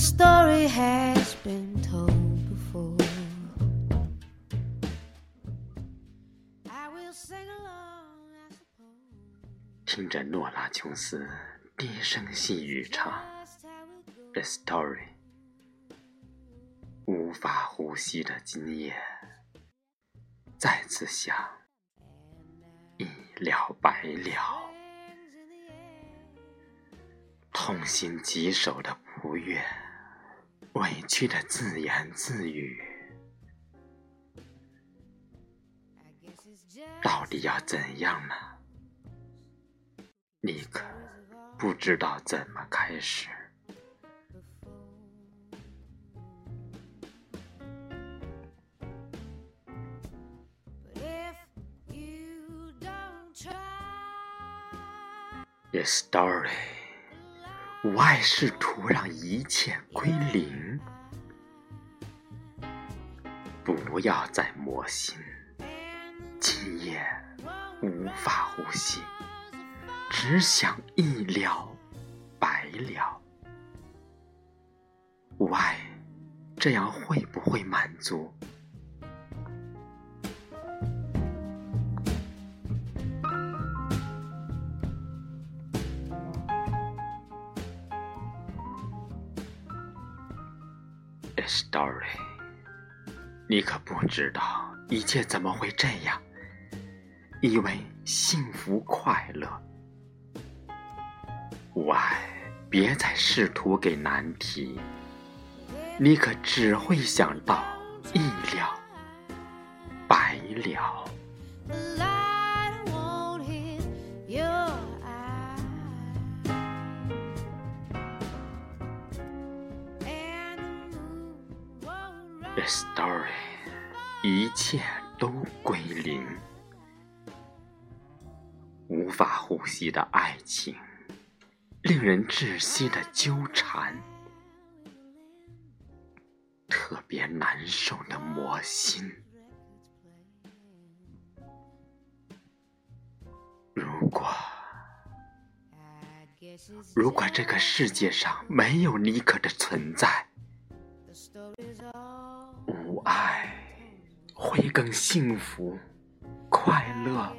story has been told before i will sing along as a poem 听着诺拉琼斯低声细语唱 the story 无法呼吸的今夜再次想一了百了痛心疾首的不悦委屈的自言自语，到底要怎样呢？你可不知道怎么开始。The story，无爱试图让一切归零，不要再磨心，今夜无法呼吸。只想一了百了，爱，这样会不会满足 story，你可不知道一切怎么会这样，以为幸福快乐。无爱，别再试图给难题，你可只会想到一了百了。The story，一切都归零，无法呼吸的爱情。令人窒息的纠缠，特别难受的魔心。如果，如果这个世界上没有妮可的存在，无爱，会更幸福、快乐。